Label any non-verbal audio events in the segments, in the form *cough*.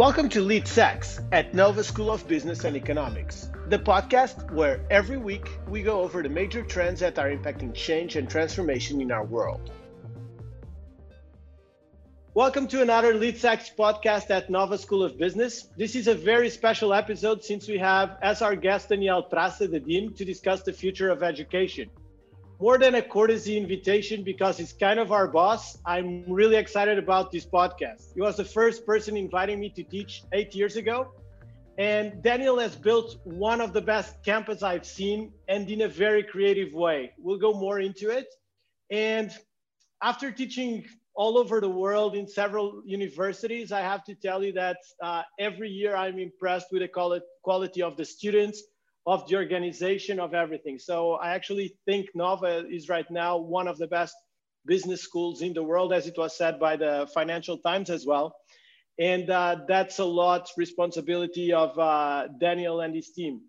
Welcome to Lead Sex at Nova School of Business and Economics, the podcast where every week we go over the major trends that are impacting change and transformation in our world. Welcome to another Lead Sex podcast at Nova School of Business. This is a very special episode since we have as our guest Daniel Traça, the Dean, to discuss the future of education more than a courtesy invitation because he's kind of our boss. I'm really excited about this podcast. He was the first person inviting me to teach eight years ago. And Daniel has built one of the best campus I've seen and in a very creative way. We'll go more into it. And after teaching all over the world in several universities, I have to tell you that uh, every year I'm impressed with the quality of the students, of the organization of everything. So I actually think Nova is right now one of the best business schools in the world, as it was said by the Financial Times as well. And uh, that's a lot responsibility of uh, Daniel and his team.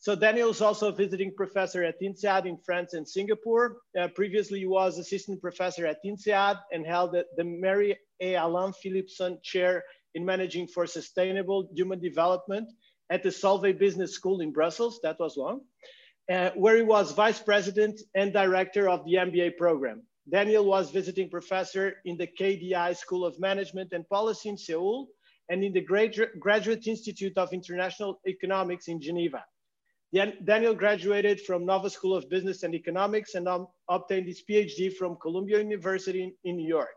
So Daniel is also a visiting professor at INSEAD in France and Singapore. Uh, previously, he was assistant professor at INSEAD and held the, the Mary A. Alan Philipson Chair in Managing for Sustainable Human Development at the Solvay Business School in Brussels, that was long, uh, where he was vice president and director of the MBA program. Daniel was visiting professor in the KDI School of Management and Policy in Seoul and in the Graduate Institute of International Economics in Geneva. Daniel graduated from Nova School of Business and Economics and um, obtained his PhD from Columbia University in New York.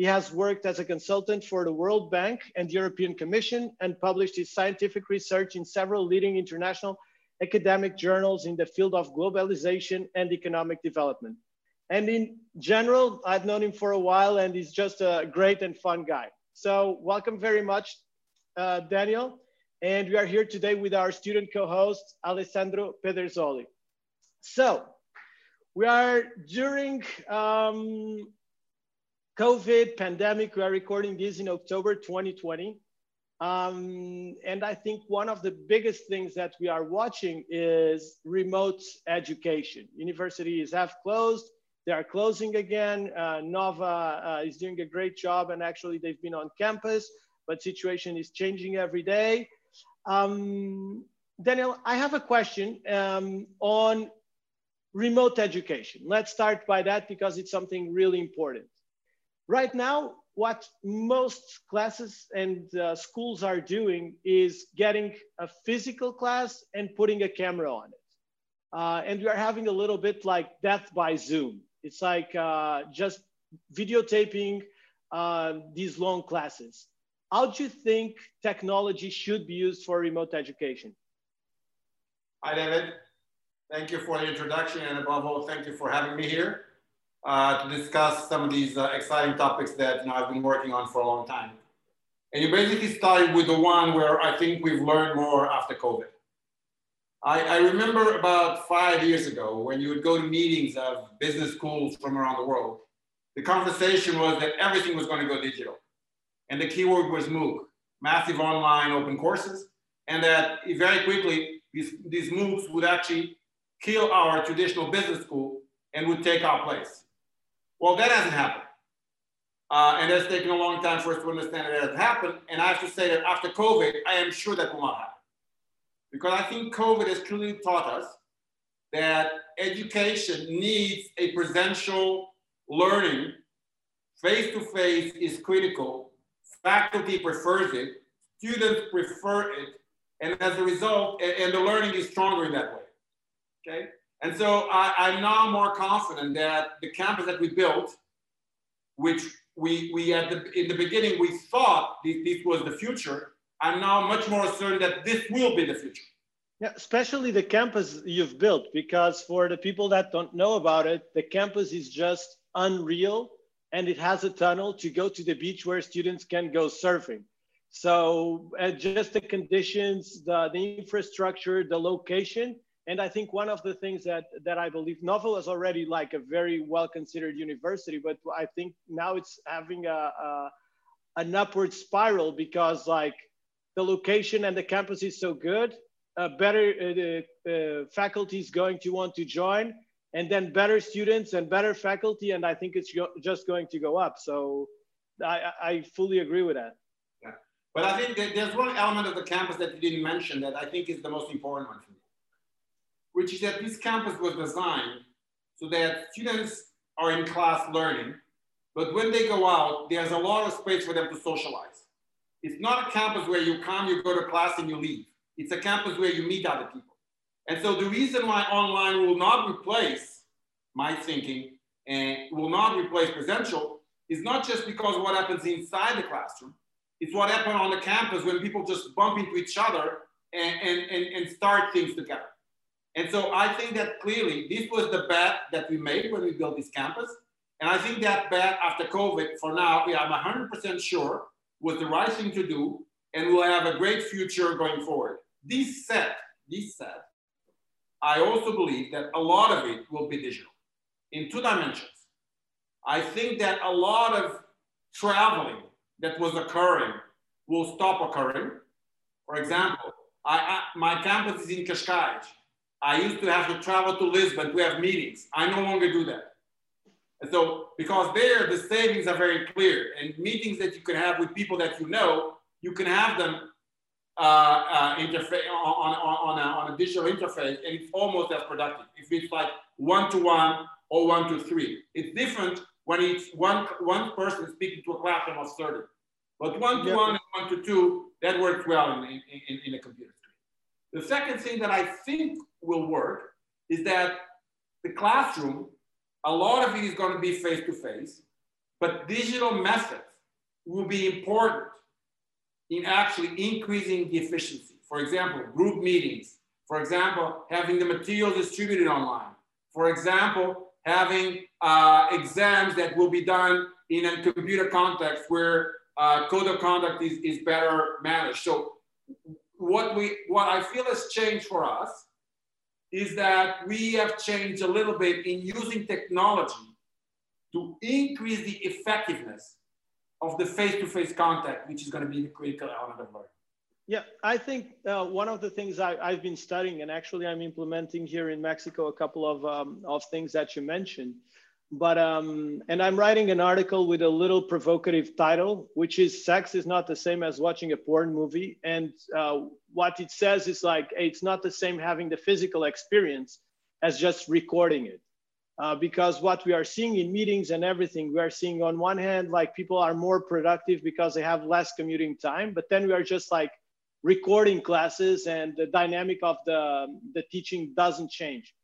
He has worked as a consultant for the World Bank and European Commission and published his scientific research in several leading international academic journals in the field of globalization and economic development. And in general, I've known him for a while and he's just a great and fun guy. So welcome very much, uh, Daniel. And we are here today with our student co-host, Alessandro Pederzoli. So we are during um, COVID pandemic, we are recording this in October 2020. Um, and I think one of the biggest things that we are watching is remote education. Universities have closed, they are closing again. Uh, Nova uh, is doing a great job and actually they've been on campus, but situation is changing every day. Um, Daniel, I have a question um, on remote education. Let's start by that because it's something really important. Right now, what most classes and uh, schools are doing is getting a physical class and putting a camera on it. Uh, and we are having a little bit like death by Zoom. It's like uh, just videotaping uh, these long classes. How do you think technology should be used for remote education? Hi, David. Thank you for the introduction, and above all, thank you for having me here uh, to discuss some of these uh, exciting topics that you know, I've been working on for a long time. And you basically started with the one where I think we've learned more after COVID. I, I remember about five years ago when you would go to meetings of business schools from around the world, the conversation was that everything was going to go digital. And the keyword was MOOC, massive online open courses, and that very quickly these, these MOOCs would actually kill our traditional business school and would take our place. Well, that hasn't happened. Uh, and it's taken a long time for us to understand that it has happened. And I have to say that after COVID, I am sure that will not happen. Because I think COVID has truly taught us that education needs a presential learning. Face to face is critical. Faculty prefers it, students prefer it. And as a result, and the learning is stronger in that way. Okay? And so I, am now more confident that the campus that we built, which we, we at the, in the beginning, we thought this, this was the future. I'm now much more certain that this will be the future. Yeah, especially the campus you've built, because for the people that don't know about it, the campus is just unreal and it has a tunnel to go to the beach where students can go surfing. So uh, just the conditions, the, the infrastructure, the location, and I think one of the things that, that I believe Nova is already like a very well considered university, but I think now it's having a, a an upward spiral because like the location and the campus is so good, uh, better uh, uh, faculty is going to want to join, and then better students and better faculty, and I think it's just going to go up. So I, I fully agree with that. Yeah. But I think there's one element of the campus that you didn't mention that I think is the most important one for me, which is that this campus was designed so that students are in class learning, but when they go out, there's a lot of space for them to socialize. It's not a campus where you come, you go to class, and you leave. It's a campus where you meet other people. And so the reason why online will not replace my thinking and will not replace presential is not just because what happens inside the classroom, it's what happened on the campus when people just bump into each other and, and, and, and start things together. And so I think that clearly this was the bet that we made when we built this campus. And I think that bet after COVID, for now, yeah, I'm 100% sure was the right thing to do and we will have a great future going forward. This said, this said, I also believe that a lot of it will be digital in two dimensions. I think that a lot of traveling that was occurring will stop occurring. For example, I, I, my campus is in Cascais. I used to have to travel to Lisbon to have meetings. I no longer do that. And so, because there the savings are very clear, and meetings that you can have with people that you know, you can have them uh, uh, interface on, on, on, a, on a digital interface, and it's almost as productive. If it's like one to one or one to three, it's different when it's one, one person speaking to a classroom of 30. But one to one and one to two, that works well in, in, in a computer. The second thing that I think will work is that the classroom, a lot of it is going to be face to face, but digital methods will be important in actually increasing the efficiency. For example, group meetings. For example, having the material distributed online. For example, having uh, exams that will be done in a computer context where uh, code of conduct is, is better managed. So what we what I feel has changed for us is that we have changed a little bit in using technology to increase the effectiveness of the face-to-face contact, which is going to be the critical element of learning. Yeah, I think uh, one of the things I, have been studying, and actually I'm implementing here in Mexico, a couple of, um, of things that you mentioned. But, um, and I'm writing an article with a little provocative title, which is Sex is not the same as watching a porn movie. And uh, what it says is like, it's not the same having the physical experience as just recording it. Uh, because what we are seeing in meetings and everything, we are seeing on one hand, like people are more productive because they have less commuting time, but then we are just like recording classes and the dynamic of the, the teaching doesn't change.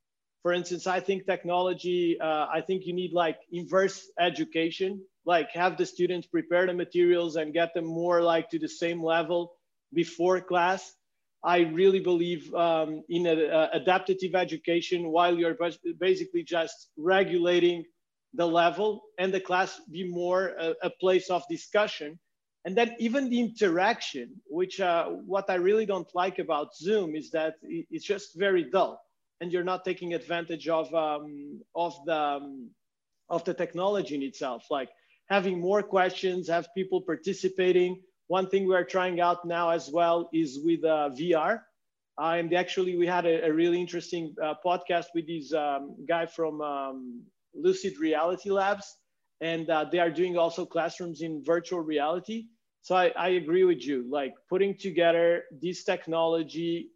For instance, I think technology, uh, I think you need like inverse education, like have the students prepare the materials and get them more like to the same level before class. I really believe um, in a, a adaptive education while you're basically just regulating the level and the class be more a, a place of discussion. And then even the interaction, which uh, what I really don't like about Zoom is that it's just very dull, and you're not taking advantage of um, of the um, of the technology in itself. Like having more questions, have people participating. One thing we are trying out now as well is with uh, VR. Uh, and actually, we had a, a really interesting uh, podcast with this um, guy from um, Lucid Reality Labs, and uh, they are doing also classrooms in virtual reality so I, I agree with you, like putting together this technology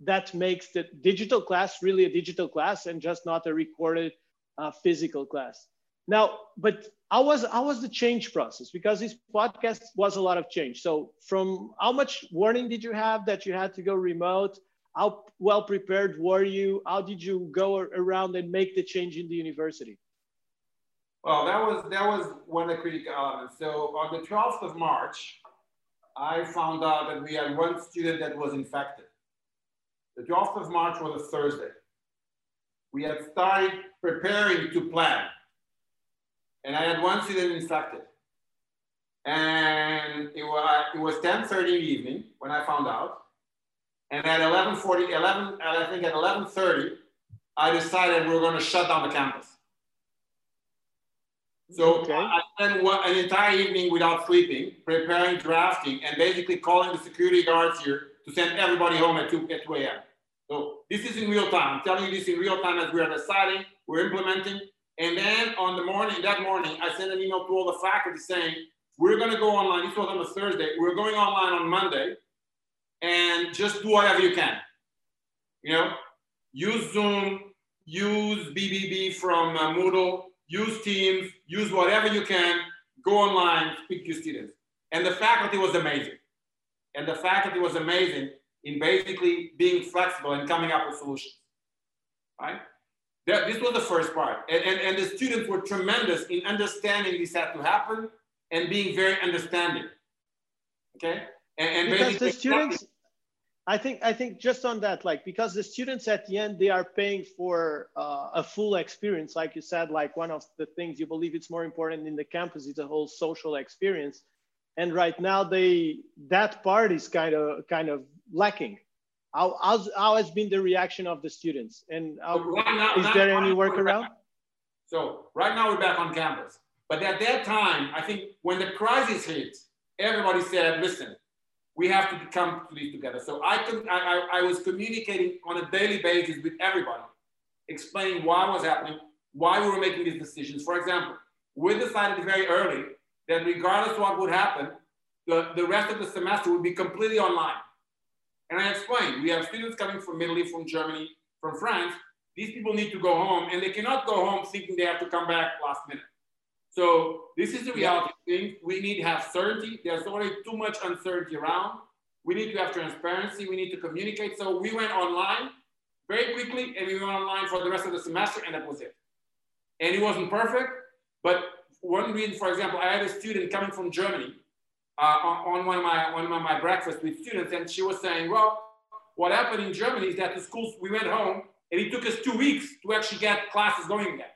that makes the digital class really a digital class and just not a recorded uh, physical class. Now, but how was how was the change process? Because this podcast was a lot of change. So from how much warning did you have that you had to go remote? How well prepared were you? How did you go around and make the change in the university? Well, that was that was one of the critical elements. So on the 12th of March, I found out that we had one student that was infected. The 12th of March was a Thursday. We had started preparing to plan. And I had one student infected. And it was, it was 10.30 in the evening when I found out. And at 11.40, 11, I think at 11.30, I decided we were going to shut down the campus. So okay. I spent an entire evening without sleeping, preparing, drafting, and basically calling the security guards here to send everybody home at 2, at 2 a.m. So this is in real time. I'm telling you this in real time as we are deciding, we're implementing. And then on the morning, that morning, I sent an email to all the faculty saying, we're going to go online. This was on a Thursday. We're going online on Monday and just do whatever you can. You know, use Zoom, use BBB from uh, Moodle, use Teams, use whatever you can, go online, speak to students. And the faculty was amazing. And the faculty was amazing in basically being flexible and coming up with solutions, right? That, this was the first part. And, and, and the students were tremendous in understanding this had to happen and being very understanding, okay? And, and because the students, I think I think just on that, like because the students at the end they are paying for uh, a full experience, like you said, like one of the things you believe it's more important in the campus is the whole social experience, and right now they that part is kind of kind of lacking. How, how's, how has been the reaction of the students, and how, right now, is there any workaround? So right now we're back on campus, but at that time, I think when the crisis hit, everybody said, "Listen, we have to come to this together. So I, could, I, I, I was communicating on a daily basis with everybody, explaining why was happening, why we were making these decisions. For example, we decided very early that regardless of what would happen, the, the rest of the semester would be completely online. And I explained, we have students coming from Italy, from Germany, from France. These people need to go home and they cannot go home thinking they have to come back last minute. So this is the reality thing. We need to have certainty. There's already too much uncertainty around. We need to have transparency. We need to communicate. So we went online very quickly and we went online for the rest of the semester and that was it. And it wasn't perfect, but one reason, for example, I had a student coming from Germany uh, on, one of my one of my breakfasts with students, and she was saying, "Well, what happened in Germany is that the schools we went home, and it took us two weeks to actually get classes going again."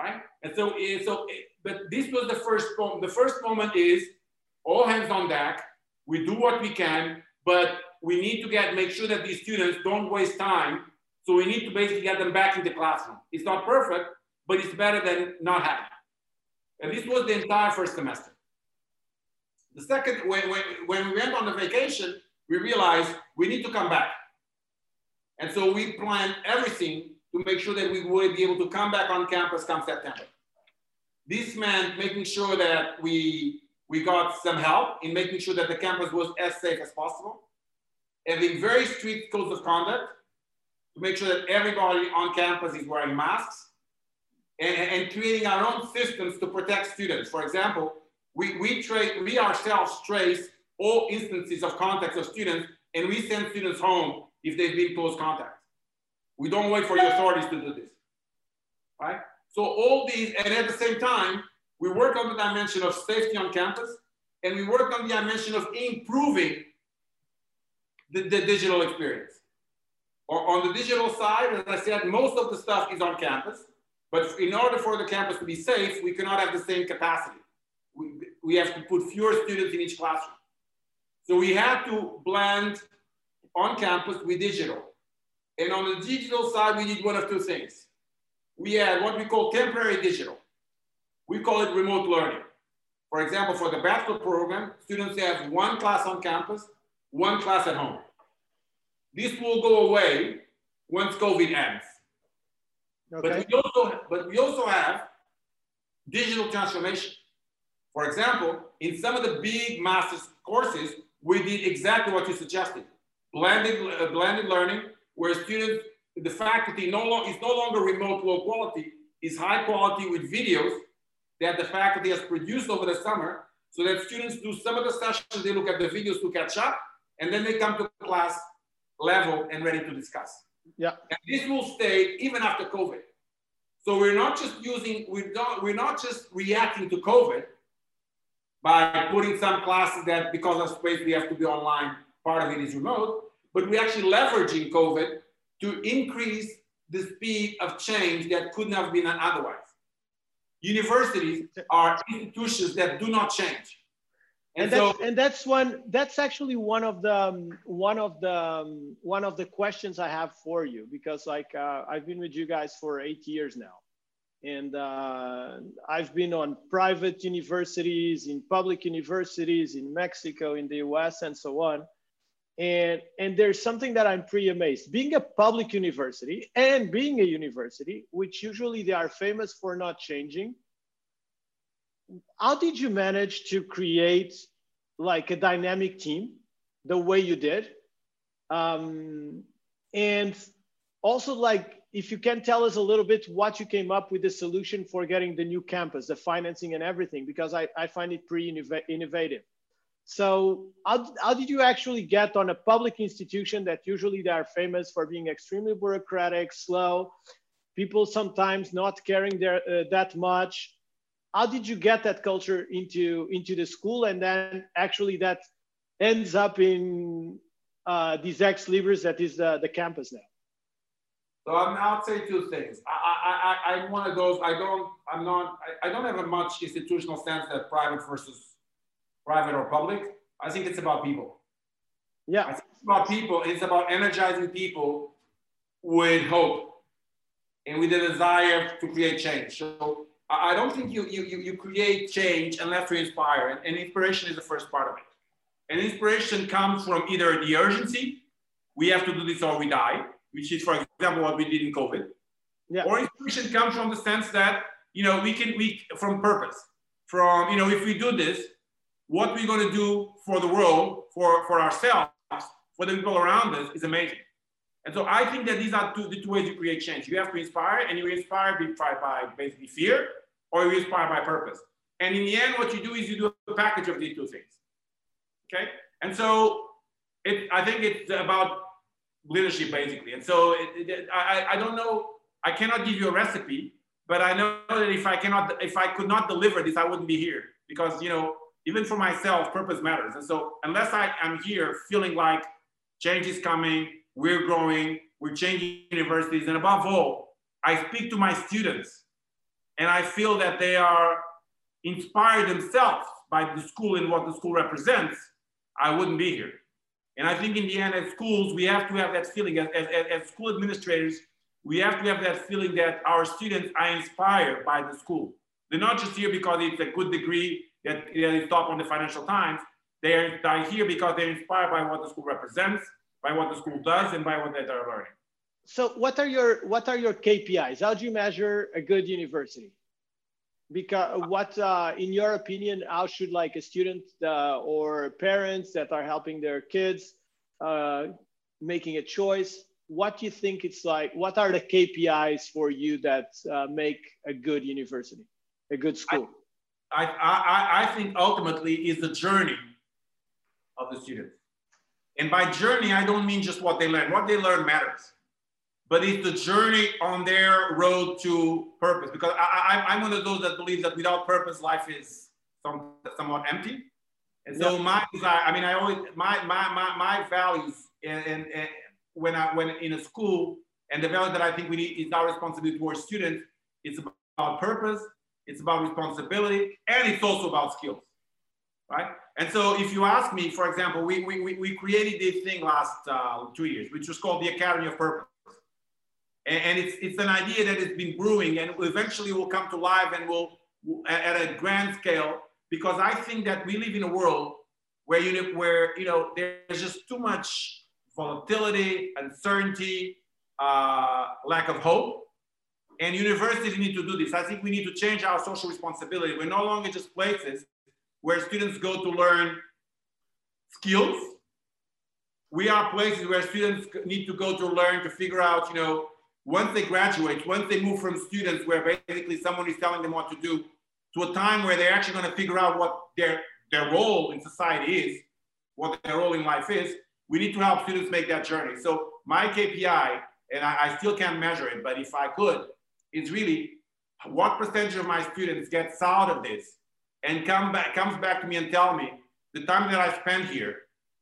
right? And so, eh, so, eh, but this was the first moment. The first moment is all hands on deck. We do what we can, but we need to get make sure that these students don't waste time. So we need to basically get them back in the classroom. It's not perfect, but it's better than not having. And this was the entire first semester. The second, when, when, when we went on the vacation, we realized we need to come back. And so we planned everything to make sure that we would be able to come back on campus come September. This meant making sure that we, we got some help in making sure that the campus was as safe as possible, having very strict codes of conduct to make sure that everybody on campus is wearing masks, and, and creating our own systems to protect students. For example, we, we, tra- we ourselves trace all instances of contacts of students, and we send students home if they've been close contact. We don't wait for the authorities to do this, right? So all these, and at the same time, we work on the dimension of safety on campus, and we work on the dimension of improving the, the digital experience. Or on the digital side, as I said, most of the stuff is on campus, but in order for the campus to be safe, we cannot have the same capacity. We, we have to put fewer students in each classroom. So we have to blend on campus with digital. And on the digital side, we did one of two things. We had what we call temporary digital. We call it remote learning. For example, for the bachelor program, students have one class on campus, one class at home. This will go away once COVID ends. Okay. But, we also, but we also have digital transformation. For example, in some of the big master's courses, we did exactly what you suggested. Blended, uh, blended learning, where students, the faculty no long, is no longer remote low quality, is high quality with videos that the faculty has produced over the summer so that students do some of the sessions, they look at the videos to catch up, and then they come to class level and ready to discuss. Yeah. And this will stay even after COVID. So we're not just using, we're not, we're not just reacting to COVID by putting some classes that because of space we have to be online, part of it is remote, but we're actually leveraging COVID to increase the speed of change that couldn't have been otherwise. Universities are institutions that do not change. And, and that's, so, and that's one that's actually one of the um, one of the um, one of the questions I have for you because like uh, I've been with you guys for eight years now, and uh, I've been on private universities, in public universities, in Mexico, in the US, and so on. And, and there's something that I'm pretty amazed. Being a public university and being a university, which usually they are famous for not changing, how did you manage to create like a dynamic team the way you did? Um, and also like if you can tell us a little bit what you came up with the solution for getting the new campus, the financing and everything, because I, I find it pretty innov- innovative. So how, how did you actually get on a public institution that usually they are famous for being extremely bureaucratic, slow, people sometimes not caring their, uh, that much. How did you get that culture into, into the school? And then actually that ends up in uh, these ex libris that is the, the campus now. So I'm, I'll say two things. I, I, I, I'm one of those, I don't, I'm not, I, I don't have a much institutional sense that private versus private or public. I think it's about people. Yeah. I think it's about people. It's about energizing people with hope and with the desire to create change. So I don't think you, you, you create change unless you inspire. And, and inspiration is the first part of it. And inspiration comes from either the urgency, we have to do this or we die which is, for example, what we did in COVID. Yeah. Or inspiration comes from the sense that, you know, we can, we, from purpose, from, you know, if we do this, what we're going to do for the world, for, for ourselves, for the people around us is amazing. And so I think that these are two, the two ways you create change. You have to inspire, and you inspire by, by basically fear, or you inspire by purpose. And in the end, what you do is you do a package of these two things. Okay? And so it, I think it's about leadership basically. And so it, it, I, I don't know, I cannot give you a recipe, but I know that if I cannot, if I could not deliver this, I wouldn't be here because, you know, even for myself, purpose matters. And so unless I am here feeling like change is coming, we're growing, we're changing universities, and above all, I speak to my students and I feel that they are inspired themselves by the school and what the school represents, I wouldn't be here. And I think in the end, as schools, we have to have that feeling, as, as, as school administrators, we have to have that feeling that our students are inspired by the school. They're not just here because it's a good degree that, is top on the Financial Times. They're, they're here because they're inspired by what the school represents, by what the school does, and by what they are learning. So what are your what are your KPIs? How do you measure a good university? Because what uh, in your opinion how should like a student uh, or parents that are helping their kids uh, making a choice what do you think it's like what are the kpis for you that uh, make a good university a good school? I, I, I think ultimately is the journey of the student and by journey i don't mean just what they learn. What they learn matters but it's the journey on their road to purpose. Because I, I, am one of those that believes that without purpose, life is some, somewhat empty. And so yeah. my desire, I mean, I always, my, my, my, my values and, and, and when I, when in a school and the value that I think we need is our responsibility towards students, it's about purpose, it's about responsibility, and it's also about skills, right? And so if you ask me, for example, we, we, we created this thing last uh, two years, which was called the Academy of Purpose. And, it's, it's an idea that has been brewing and eventually will come to life and will at a grand scale because I think that we live in a world where you where you know there's just too much volatility, uncertainty, uh, lack of hope, and universities need to do this. I think we need to change our social responsibility. We're no longer just places where students go to learn skills. We are places where students need to go to learn to figure out, you know, once they graduate, once they move from students where basically someone is telling them what to do to a time where they're actually going to figure out what their, their role in society is, what their role in life is, we need to help students make that journey. So my KPI, and I, I still can't measure it, but if I could, is really what percentage of my students gets out of this and come back, comes back to me and tell me the time that I spent here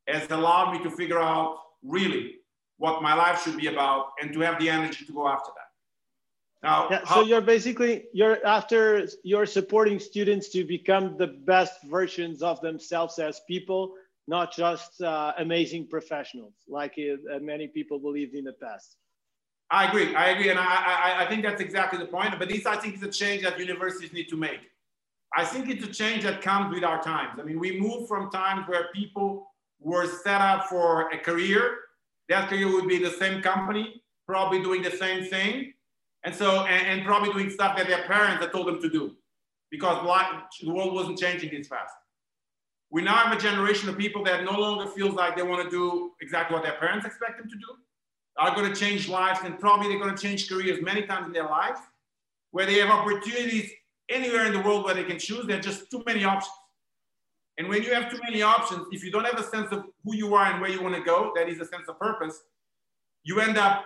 has allowed me to figure out really what my life should be about and to have the energy to go after that. Now, yeah, so you're basically you're after you're supporting students to become the best versions of themselves as people, not just uh, amazing professionals, like uh, many people believed in the past. I agree. I agree, and I, I, I think that's exactly the point. But this, I think, is a change that universities need to make. I think it's a change that comes with our times. I mean, we move from times where people were set up for a career that career would be the same company, probably doing the same thing. And so, and, and, probably doing stuff that their parents had told them to do. because life, the world wasn't changing this fast. We now have a generation of people that no longer feels like they want to do exactly what their parents expect them to do, are going to change lives, and probably they're going to change careers many times in their life, where they have opportunities anywhere in the world where they can choose. There are just too many options. And when you have too many options, if you don't have a sense of who you are and where you want to go, that is a sense of purpose, you end up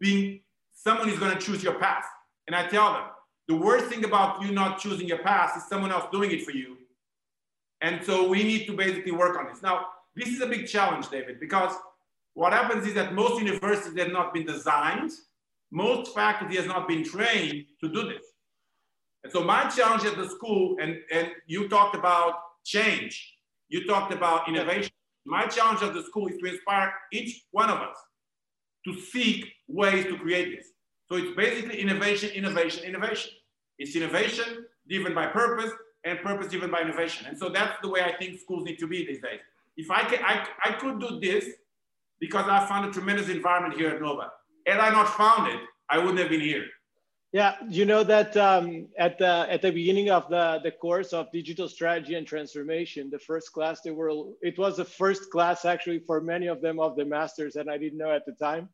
being someone who's going to choose your path. And I tell them, the worst thing about you not choosing your path is someone else doing it for you. And so we need to basically work on this. Now, this is a big challenge, David, because what happens is that most universities have not been designed, most faculty has not been trained to do this. And so my challenge at the school, and, and you talked about change, you talked about innovation. My challenge at the school is to inspire each one of us to seek ways to create this. So it's basically innovation, innovation, innovation. It's innovation driven by purpose and purpose driven by innovation. And so that's the way I think schools need to be these days. If I can, I, I could do this because I found a tremendous environment here at Nova. Had I not found it, I wouldn't have been here. Yeah, you know that um, at the at the beginning of the the course of digital strategy and transformation, the first class they were it was the first class actually for many of them of the masters, and I didn't know at the time.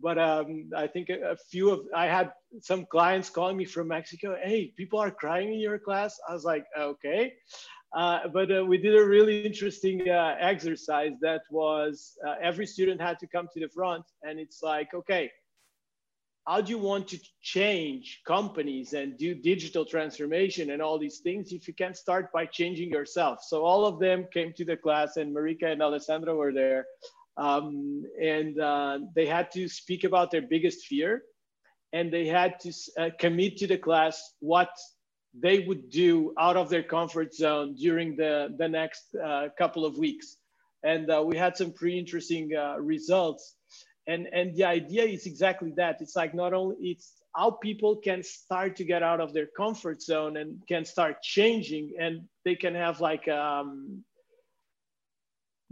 But um, I think a, a, few of I had some clients calling me from Mexico. Hey, people are crying in your class. I was like, okay. Uh, but uh, we did a really interesting uh, exercise that was uh, every student had to come to the front, and it's like, okay, how do you want to change companies and do digital transformation and all these things if you can't start by changing yourself? So all of them came to the class, and Marika and Alessandra were there, um, and uh, they had to speak about their biggest fear, and they had to uh, commit to the class what they would do out of their comfort zone during the the next uh, couple of weeks, and uh, we had some pretty interesting uh, results and and the idea is exactly that. It's like not only it's how people can start to get out of their comfort zone and can start changing and they can have like um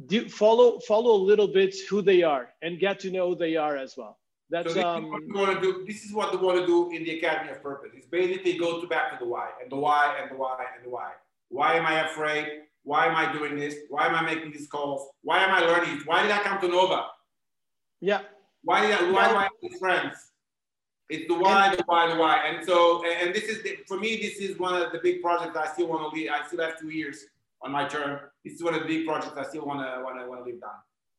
do, follow follow a little bit who they are and get to know who they are as well. That's so um what we want to do this is what we want to do in the academy of purpose. It's basically go to back to the why and the why and the why and the why. Why am i afraid? Why am i doing this? Why am i making these calls? Why am i learning it? why did i come to nova yeah. Why why do I have friends? It's the why, the why, the why. And so, and this is the, for me, this is one of the big projects I still want to lead. I still have two years on my term. This is one of the big projects I still want to want to want to leave done.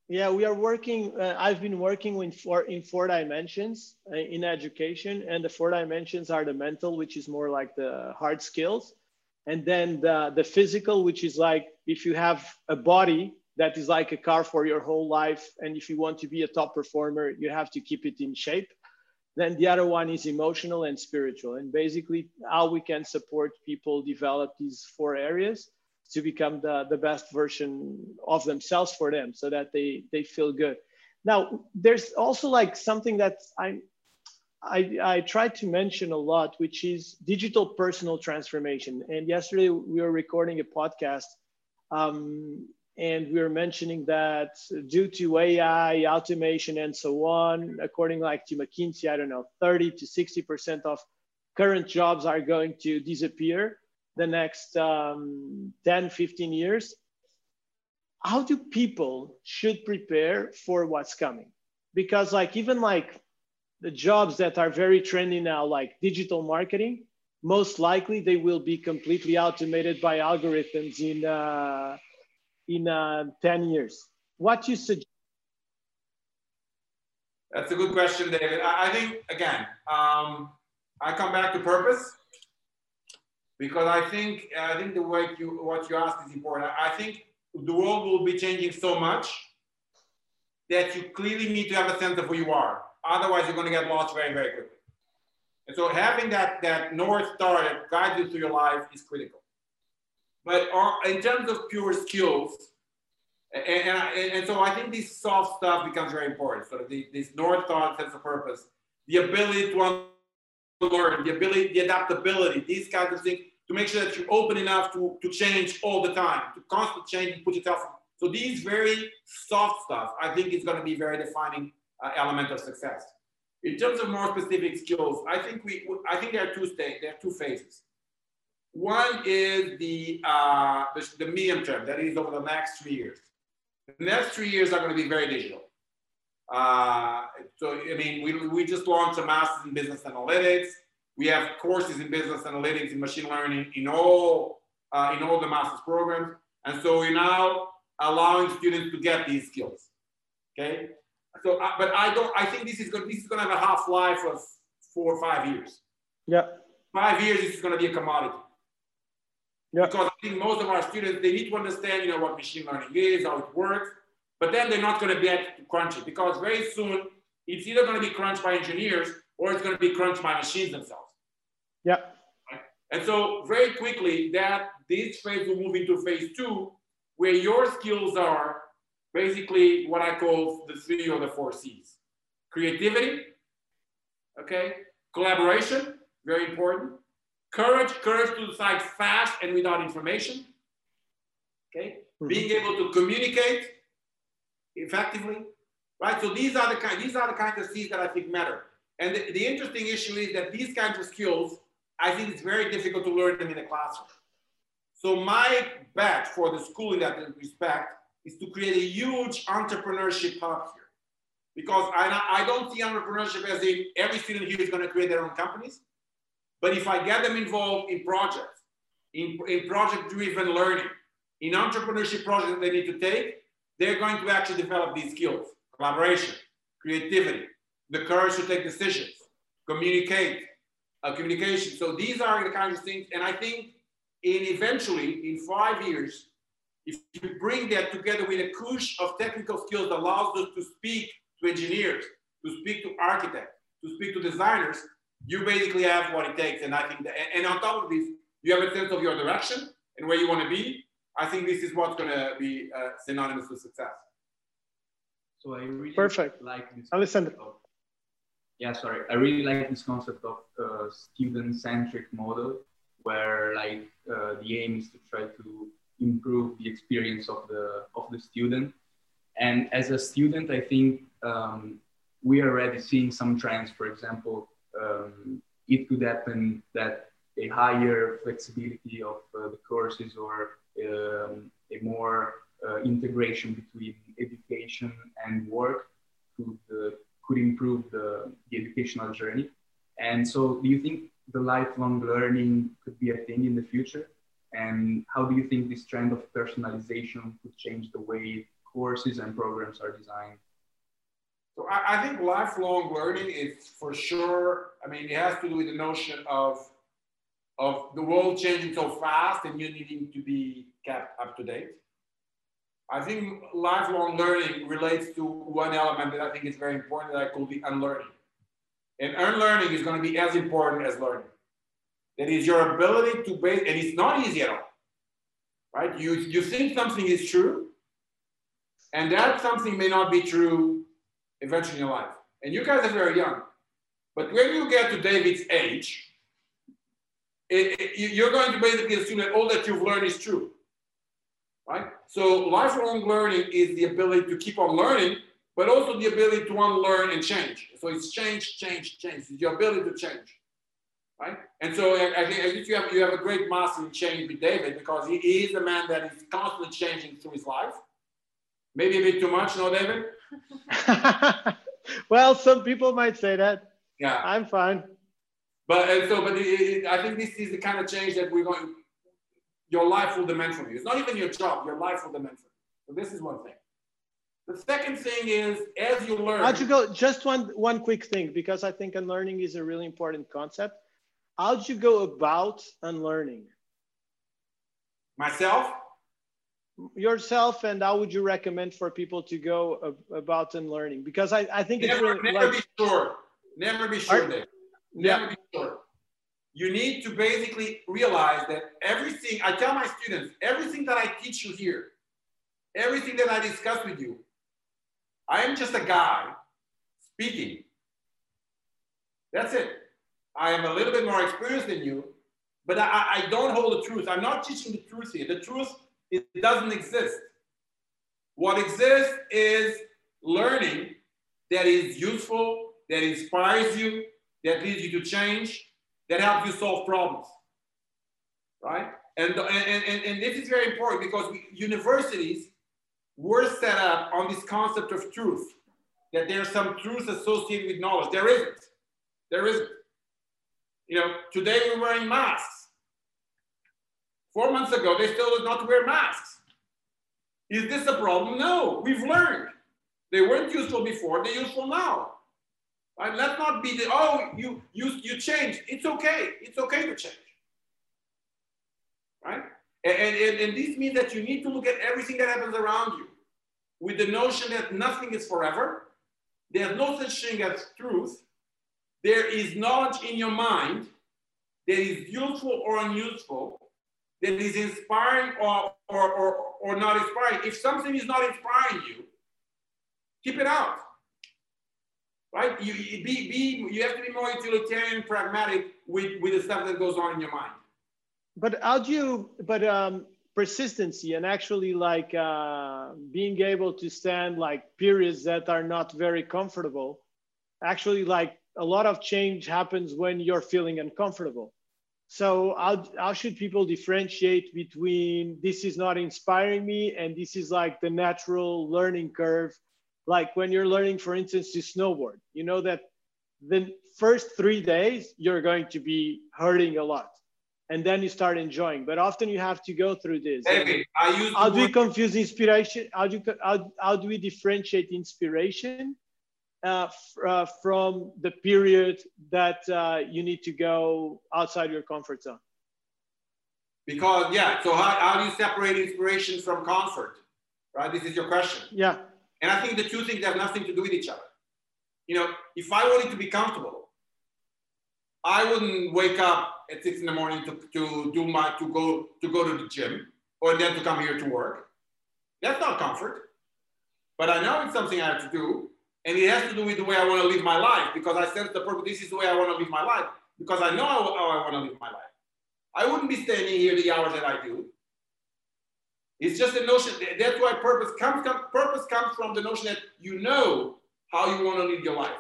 Yeah, we are working. Uh, I've been working in four in four dimensions uh, in education, and the four dimensions are the mental, which is more like the hard skills, and then the the physical, which is like if you have a body that is like a car for your whole life. And if you want to be a top performer, you have to keep it in shape. Then the other one is emotional and spiritual. And basically, how we can support people develop these four areas to become the, the best version of themselves for them so that they, they feel good. Now, there's also like something that I, I, I try to mention a lot, which is digital personal transformation. And yesterday we were recording a podcast um, and we were mentioning that due to AI, automation, and so on, according like to McKinsey, I don't know, 30 to 60% of current jobs are going to disappear the next um, 10, 15 years. How do people should prepare for what's coming? Because like even like the jobs that are very trendy now, like digital marketing, most likely they will be completely automated by algorithms in uh, in uh, 10 years? What you suggest? That's a good question, David. I, I think, again, um, I come back to purpose because I think, I think the way you, what you asked is important. I think the world will be changing so much that you clearly need to have a sense of who you are. Otherwise, you're going to get lost very, very quickly. And so having that, that North Star that guides you through your life is critical. But in terms of pure skills, and, and, and, so I think this soft stuff becomes very important. So the, this north thought sense of purpose, the ability to learn, the ability, the adaptability, these kinds of things to make sure that you're open enough to, to change all the time, to constantly change and put yourself. So these very soft stuff, I think is going to be very defining uh, element of success. In terms of more specific skills, I think we, I think there are two states, there are two phases. One is the, uh, the, the medium term, that is over the next three years. The next three years are going to be very digital. Uh, so, I mean, we, we just launched a master's in business analytics. We have courses in business analytics and machine learning in all, uh, in all the master's programs. And so we're now allowing students to get these skills. Okay. So, uh, but I don't, I think this is going, this is going to have a half life of four or five years. Yeah. Five years, this is going to be a commodity. Yeah. Because I think most of our students, they need to understand, you know, what machine learning is, how it works, but then they're not going to be able to crunch it because very soon it's either going to be crunched by engineers or it's going to be crunched by machines themselves. Yeah. Right? And so very quickly that this phase will move into phase two, where your skills are basically what I call the three or the four C's. Creativity, okay? Collaboration, very important. Courage, courage to decide fast and without information. Okay, mm-hmm. being able to communicate effectively, right? So these are the kind, these are the kinds of C's that I think matter. And the, the interesting issue is that these kinds of skills, I think it's very difficult to learn them in a classroom. So my bet for the school in that respect is to create a huge entrepreneurship hub here. Because I, I don't see entrepreneurship as in every student here is going to create their own companies. But if I get them involved in projects, in, in project-driven learning, in entrepreneurship projects they need to take, they're going to actually develop these skills, collaboration, creativity, the courage to take decisions, communicate, uh, communication. So these are the kinds of things. And I think in eventually, in five years, if you bring that together with a push of technical skills that allows us to speak to engineers, to speak to architects, to speak to designers, you basically have what it takes. And I think that, and on top of this, you have a sense of your direction and where you want to be. I think this is what's going to be uh, synonymous with success. So I really perfect. like this. Alessandro. Of, yeah, sorry. I really like this concept of uh, student-centric model, where like uh, the aim is to try to improve the experience of the of the student. And as a student, I think um, we are already seeing some trends. For example, um, it could happen that a higher flexibility of uh, the courses or um, a more uh, integration between education and work could, uh, could improve the, the educational journey. And so, do you think the lifelong learning could be a thing in the future? And how do you think this trend of personalization could change the way courses and programs are designed? So I, I, think lifelong learning is for sure, I mean, it has to do with the notion of, of the world changing so fast and you needing to be kept up to date. I think lifelong learning relates to one element that I think is very important that I call the unlearning. And unlearning is going to be as important as learning. That is your ability to base, and it's not easy at all, right? You, you think something is true, and that something may not be true eventually in your life. And you guys are very young. But when you get to David's age, it, it, you're going to basically assume that all that you've learned is true. Right? So lifelong learning is the ability to keep on learning, but also the ability to unlearn and change. So it's change, change, change. It's your ability to change. Right? And so I, think you have you have a great master in change with David because he is a man that is constantly changing through his life. Maybe a bit too much, no, David? *laughs* well, some people might say that. Yeah. I'm fine. But and so, but it, it, I think this is the kind of change that we're going. Your life will demand from you. It's not even your job. Your life will demand from you. So this is one thing. The second thing is, as you learn. How'd you go? Just one one quick thing, because I think unlearning is a really important concept. How'd you go about unlearning? Myself yourself and how would you recommend for people to go about unlearning because i, I think never, it's really never like, be sure. Never be sure Dave. never yeah. be sure. You need to basically realize that everything i tell my students everything that i teach you here everything that i discuss with you i am just a guy speaking. That's it. I am a little bit more experienced than you but I, I don't hold the truth. I'm not teaching the truth here. The truth it doesn't exist. What exists is learning that is useful, that inspires you, that leads you to change, that helps you solve problems. right? And, and, and, and this is very important because we, universities were set up on this concept of truth, that there's some truth associated with knowledge. There isn't. There isn't. You know, today we're wearing masks. Four months ago, they still did not wear masks. Is this a problem? No, we've learned. They weren't useful before, they're useful now. Right? Let's not be the, oh, you, you, you changed. It's okay. It's okay to change. Right? And, and, and this means that you need to look at everything that happens around you with the notion that nothing is forever. There's no such thing as truth. There is knowledge in your mind that is useful or unuseful, that is inspiring or, or, or, or not inspiring. If something is not inspiring you, keep it out. Right? You, be, be, you have to be more utilitarian, pragmatic with, with the stuff that goes on in your mind. But how do you, but um, persistency and actually like uh, being able to stand like periods that are not very comfortable, actually like a lot of change happens when you're feeling uncomfortable. So how, how should people differentiate between this is not inspiring me and this is like the natural learning curve? Like when you're learning, for instance, to snowboard, you know that the first three days you're going to be hurting a lot and then you start enjoying. But often you have to go through this. David, how do we confuse inspiration? How do, you, how, how do we differentiate inspiration uh, uh, from the period that uh, you need to go outside your comfort zone? Because, yeah, so how, how do you separate inspiration from comfort? Right? This is your question. Yeah. And I think the two things have nothing to do with each other. You know, if I wanted to be comfortable, I wouldn't wake up at six in the morning to, to do my to go to go to the gym or then to come here to work. That's not comfort. But I know it's something I have to do, and it has to do with the way I want to live my life because I sense the purpose. This is the way I want to live my life because I know how, how I want to live my life. I wouldn't be standing here the hours that I do. It's just a notion. That's why purpose comes. Purpose comes from the notion that you know how you want to live your life,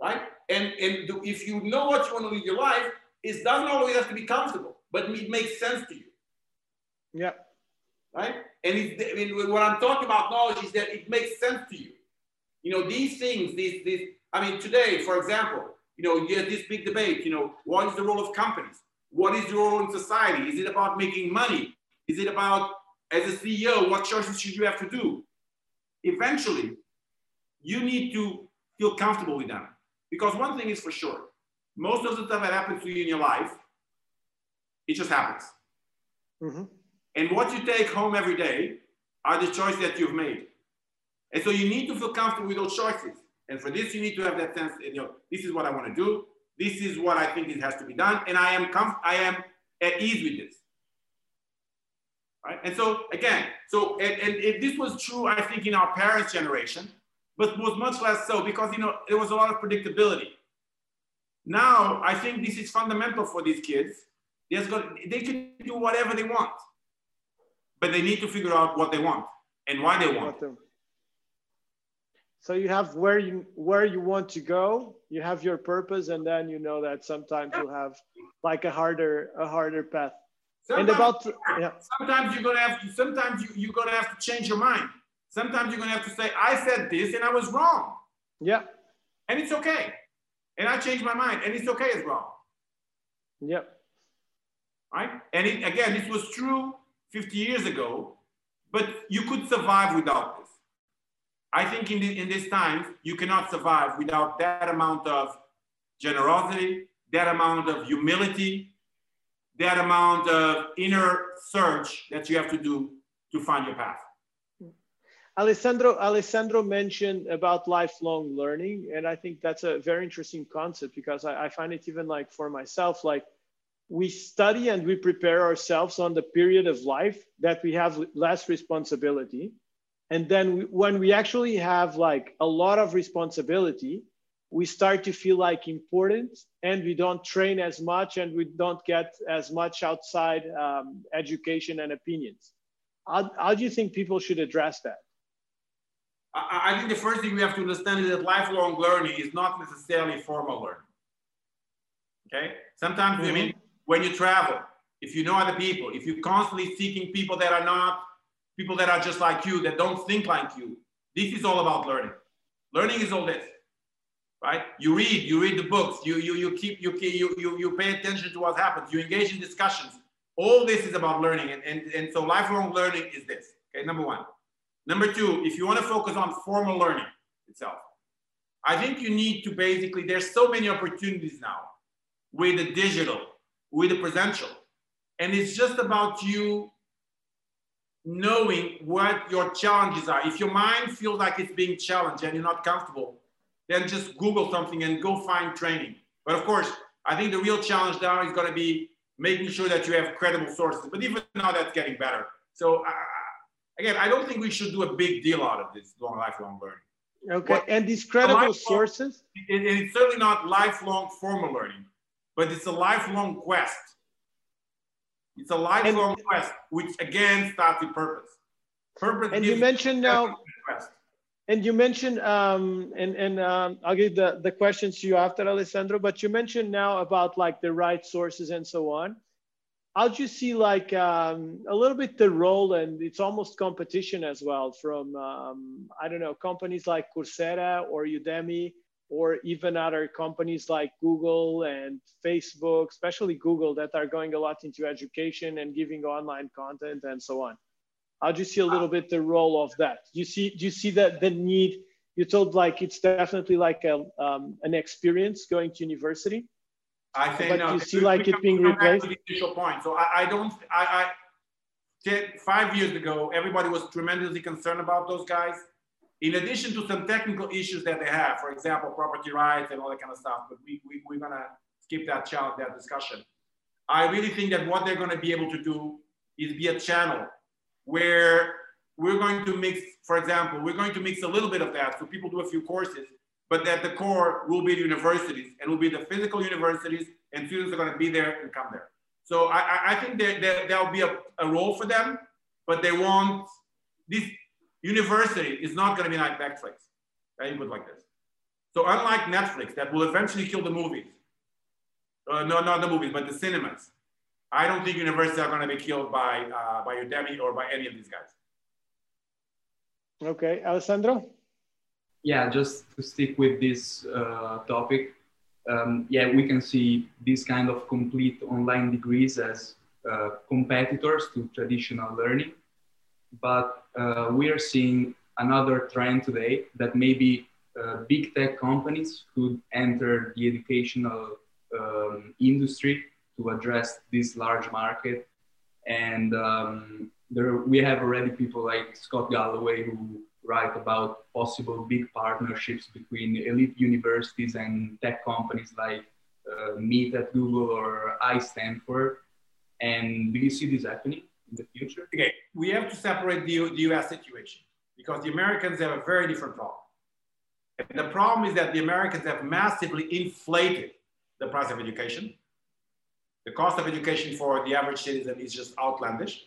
right? And, and if you know what you want to live your life, it doesn't always have to be comfortable, but it makes sense to you. Yeah. Right? And I mean, what I'm talking about knowledge is that it makes sense to you. You know, these things, these, these, I mean, today, for example, you know, you have this big debate, you know, what is the role of companies? What is your role in society? Is it about making money? Is it about, as a CEO, what choices should you have to do? Eventually, you need to feel comfortable with them. Because one thing is for sure, most of the stuff that happens to you in your life, it just happens. Mm-hmm. And what you take home every day are the choices that you've made. And so you need to feel comfortable with those choices. And for this, you need to have that sense, you know, this is what I want to do. This is what I think it has to be done. And I am comf- I am at ease with this. Right? And so again, so and, and if this was true, I think in our parents' generation, but was much less so because you know there was a lot of predictability. Now I think this is fundamental for these kids. Got, they can do whatever they want, but they need to figure out what they want and why they want. So you have where you where you want to go. You have your purpose, and then you know that sometimes you'll have like a harder a harder path. Sometimes, and about yeah. sometimes you're gonna have to sometimes you, you're gonna have to change your mind Sometimes you're going to have to say, I said this and I was wrong. Yeah. And it's okay. And I changed my mind and it's okay as well. Yep. Right? And it, again, this was true 50 years ago, but you could survive without this. I think in, the, in this time, you cannot survive without that amount of generosity, that amount of humility, that amount of inner search that you have to do to find your path. Alessandro, Alessandro mentioned about lifelong learning, and I think that's a very interesting concept because I, I, find it even like for myself, like we study and we prepare ourselves on the period of life that we have less responsibility. And then we, when we actually have like a lot of responsibility, we start to feel like important and we don't train as much and we don't get as much outside um, education and opinions. How, how do you think people should address that? I, I think the first thing we have to understand is that lifelong learning is not necessarily formal learning. Okay? Sometimes, mm-hmm. I mean, when you travel, if you know other people, if you're constantly seeking people that are not people that are just like you, that don't think like you, this is all about learning. Learning is all this, right? You read, you read the books, you you you keep you you you, you pay attention to what happens, you engage in discussions. All this is about learning, and, and, and so lifelong learning is this. Okay, number one. Number two, if you want to focus on formal learning itself, I think you need to basically, there's so many opportunities now with the digital, with the presential. And it's just about you knowing what your challenges are. If your mind feels like it's being challenged and you're not comfortable, then just Google something and go find training. But of course, I think the real challenge now is going to be making sure that you have credible sources. But even now, that's getting better. So uh, again, I don't think we should do a big deal out of this long lifelong learning. Okay, what, and these credible sources? And it's certainly not lifelong formal learning, but it's a lifelong quest. It's a lifelong and, quest, which again starts with purpose. Purpose. And you mentioned now. And you mentioned, um, and and um, I'll give the the questions to you after Alessandro. But you mentioned now about like the right sources and so on how do you see like um, a little bit the role and it's almost competition as well from um, i don't know companies like coursera or udemy or even other companies like google and facebook especially google that are going a lot into education and giving online content and so on how do you see a little bit the role of that do you see do you see that the need you told like it's definitely like a, um, an experience going to university I think but no. you see like it being replaced. The initial point. So I, I don't. I, I five years ago, everybody was tremendously concerned about those guys. In addition to some technical issues that they have, for example, property rights and all that kind of stuff. But we, we we're gonna skip that challenge, that discussion. I really think that what they're to be able to do is be a channel where we're going to mix, for example, we're going to mix a little bit of that. So people do a few courses, but at the core will be the universities and will be the physical universities and students are to be there and come there. So I, I think there, there, there'll be a, a role for them, but they won't, this university is not going to be like Netflix, right? Put like this. So unlike Netflix that will eventually kill the movies, uh, no, not the movies, but the cinemas. I don't think universities are going to be killed by, uh, by Udemy or by any of these guys. Okay, Alessandro? yeah, just to stick with this uh, topic, um, yeah, we can see this kind of complete online degrees as uh, competitors to traditional learning. But uh, we are seeing another trend today that maybe uh, big tech companies could enter the educational um, industry to address this large market. And um, there, we have already people like Scott Galloway who write about possible big partnerships between elite universities and tech companies like uh, MIT at Google or iStanford. And do you see this happening in the future? Okay, we have to separate the, the US situation because the Americans have a very different problem. And the problem is that the Americans have massively inflated the price of education. The cost of education for the average citizen is just outlandish,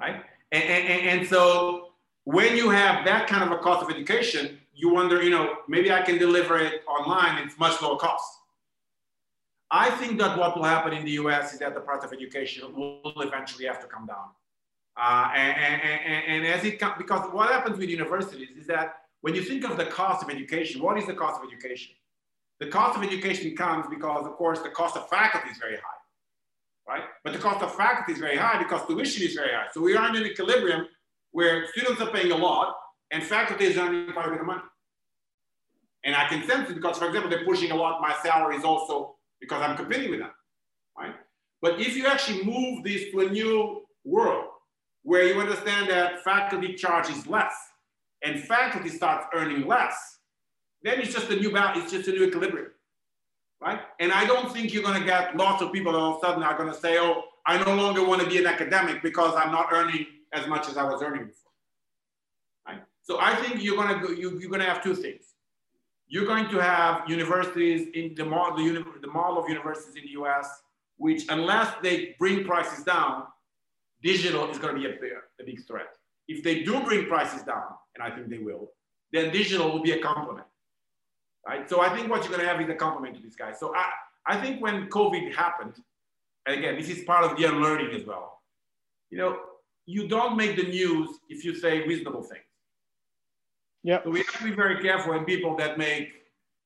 right? And, and, and so when you have that kind of a cost of education, you wonder, you know, maybe I can deliver it online, it's much lower cost. I think that what will happen in the US is that the price of education will eventually have to come down. Uh, and, and, and, as it comes, because what happens with universities is that when you think of the cost of education, what is the cost of education? The cost of education comes because, of course, the cost of faculty is very high, right? But the cost of faculty is very high because tuition is very high. So we are in an equilibrium where students are paying a lot and faculty is earning quite a bit of money. And I can sense it because, for example, they're pushing a lot. My salary is also because I'm competing with them, right? But if you actually move this to a new world where you understand that faculty charge is less and faculty starts earning less, then it's just a new balance, it's just a new equilibrium, right? And I don't think you're gonna get lots of people all of a sudden are gonna say, oh, I no longer wanna be an academic because I'm not earning as much as I was earning before. Right? So I think you're gonna go, you, you're gonna have two things. You're going to have universities in the model, the, the model of universities in the US, which unless they bring prices down, digital is going to be a, a big threat. If they do bring prices down, and I think they will, then digital will be a complement, right? So I think what you're going to have is a complement to these guys. So I, I think when COVID happened, and again, this is part of the unlearning as well. You know, you don't make the news if you say reasonable things. Yeah. So we have to be very careful in people that make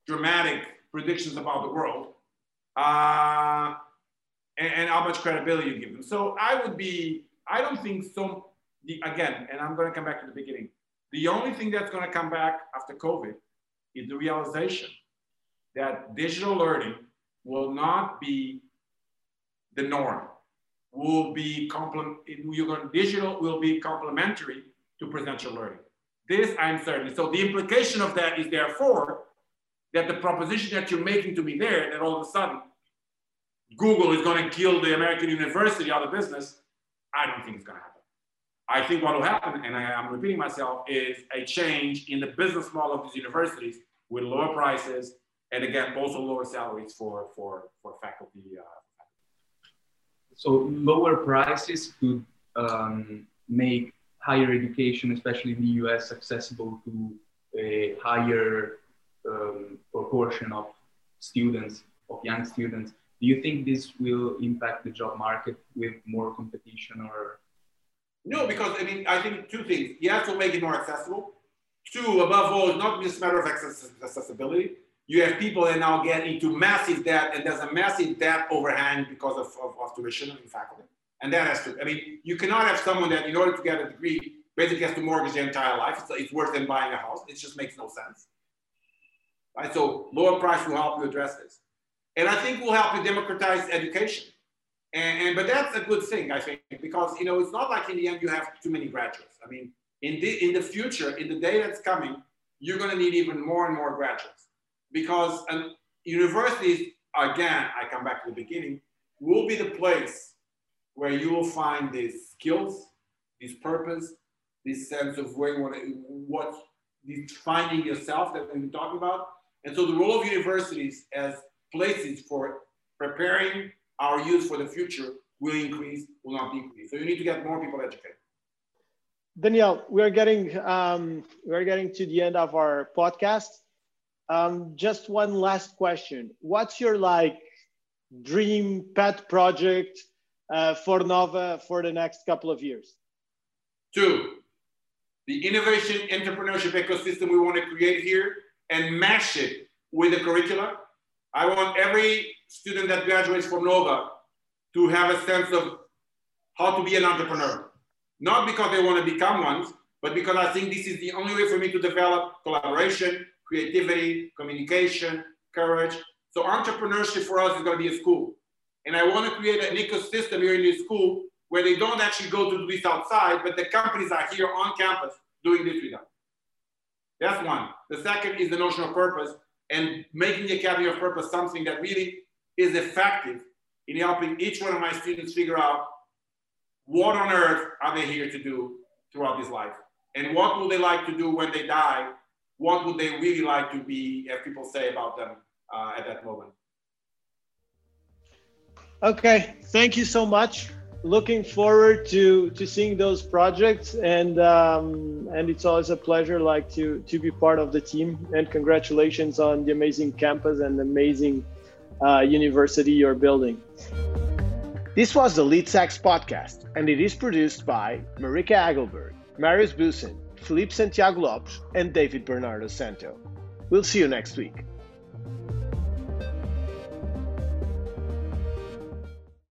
dramatic predictions about the world uh, and, and, how much credibility you give them. So I would be, I don't think so. The, again, and I'm going to come back to the beginning. The only thing that's going to come back after COVID is the realization that digital learning will not be the norm. Will be complement. Digital will be complementary to presential learning. This I'm certain. So the implication of that is therefore that the proposition that you're making to me there, that all of a sudden Google is going to kill the American university out of business, I don't think it's going to happen. I think what will happen, and I, am repeating myself, is a change in the business model of these universities with lower prices and again, also lower salaries for, for, for faculty. Uh, so lower prices could um, make higher education, especially in the US, accessible to a higher um, proportion of students, of young students. Do you think this will impact the job market with more competition or? No, because I mean, I think two things. You have to make it more accessible. Two, above all, it's not just a matter of accessibility. You have people that now get into massive debt, and there's a massive debt overhang because of, of, of tuition and faculty. And that has to, I mean, you cannot have someone that, in order to get a degree, basically has to mortgage their entire life. It's, it's worse than buying a house. It just makes no sense. Right? So lower price will help you address this. And I think will help you democratize education. And, and, but that's a good thing, I think, because you know it's not like in the end you have too many graduates. I mean, in the in the future, in the day that's coming, you're going to need even more and more graduates because universities, again, I come back to the beginning, will be the place where you will find these skills, this purpose, this sense of where you want to, what, this finding yourself that we've been talking about. And so the role of universities as places for preparing our youth for the future will increase, will not decrease. So you need to get more people educated. Daniel, we are getting um, we are getting to the end of our podcast. Um, just one last question. What's your like dream pet project uh, for Nova for the next couple of years? Two, the innovation entrepreneurship ecosystem we want to create here and mash it with the curricula. I want every student that graduates from Nova to have a sense of how to be an entrepreneur. Not because they want to become one, but because I think this is the only way for me to develop collaboration, creativity, communication, courage. So entrepreneurship for us is going to be a school. And I want to create an ecosystem here in this school where they don't actually go to do this outside, but the companies are here on campus doing this with them. That's one. The second is the notion of purpose and making the Academy of Purpose something that really is effective in helping each one of my students figure out what on earth are they here to do throughout this life? And what will they like to do when they die what would they really like to be, if people say about them uh, at that moment? Okay, thank you so much. Looking forward to to seeing those projects, and um, and it's always a pleasure, like to to be part of the team. And congratulations on the amazing campus and amazing uh, university you're building. This was the Lead Sax podcast, and it is produced by Marika Agelberg, Marius Busen, Felipe Santiago Lopes, and David Bernardo Santo. We'll see you next week.